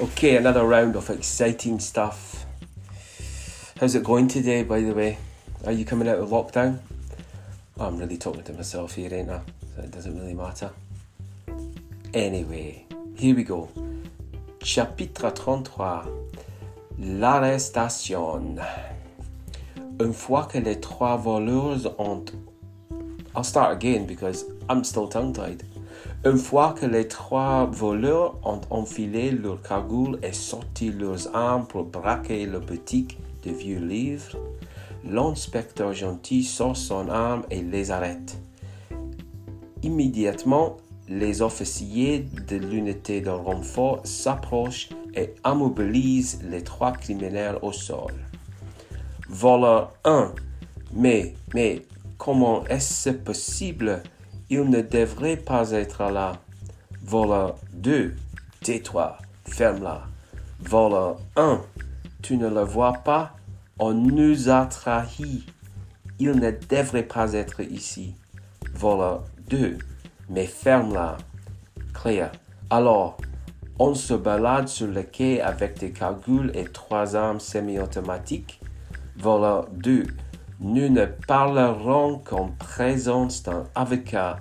Okay, another round of exciting stuff. How's it going today, by the way? Are you coming out of lockdown? Oh, I'm really talking to myself here, ain't I? So it doesn't really matter. Anyway, here we go. Chapitre 33. L'arrestation. Une fois que les trois voleurs ont... I'll start again because I'm still tongue-tied. Une fois que les trois voleurs ont enfilé leur cagoule et sorti leurs armes pour braquer la boutique de vieux livres, l'inspecteur gentil sort son arme et les arrête. Immédiatement, les officiers de l'unité de renfort s'approchent et immobilisent les trois criminels au sol. Voleur 1. Mais, mais, comment est-ce possible il ne devrait pas être là. Voleur 2, tais-toi, ferme-la. Voleur 1, tu ne le vois pas, on nous a trahis. Il ne devrait pas être ici. Voleur 2, mais ferme-la. Claire, alors, on se balade sur le quai avec des cagoules et trois armes semi-automatiques. Voleur 2, nous ne parlerons qu'en présence d'un avocat.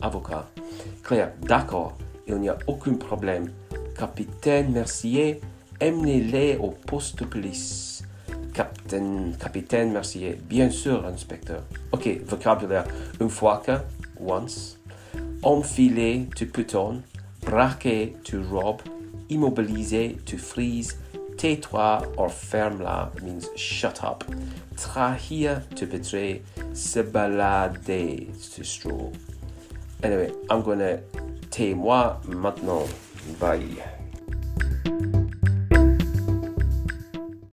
Avocat. Claire, d'accord, il n'y a aucun problème. Capitaine Mercier, emmenez-les au poste de police. Capitaine, Mercier, bien sûr, inspecteur. Ok, vocabulaire. Une fois que, once. Enfiler, tu putonnes. Braquer, tu robes. Immobiliser, tu freeze tais-toi or ferme-la means shut up. Trahir to betray, se balader to stroll. Anyway, I'm gonna tais-moi maintenant. Bye.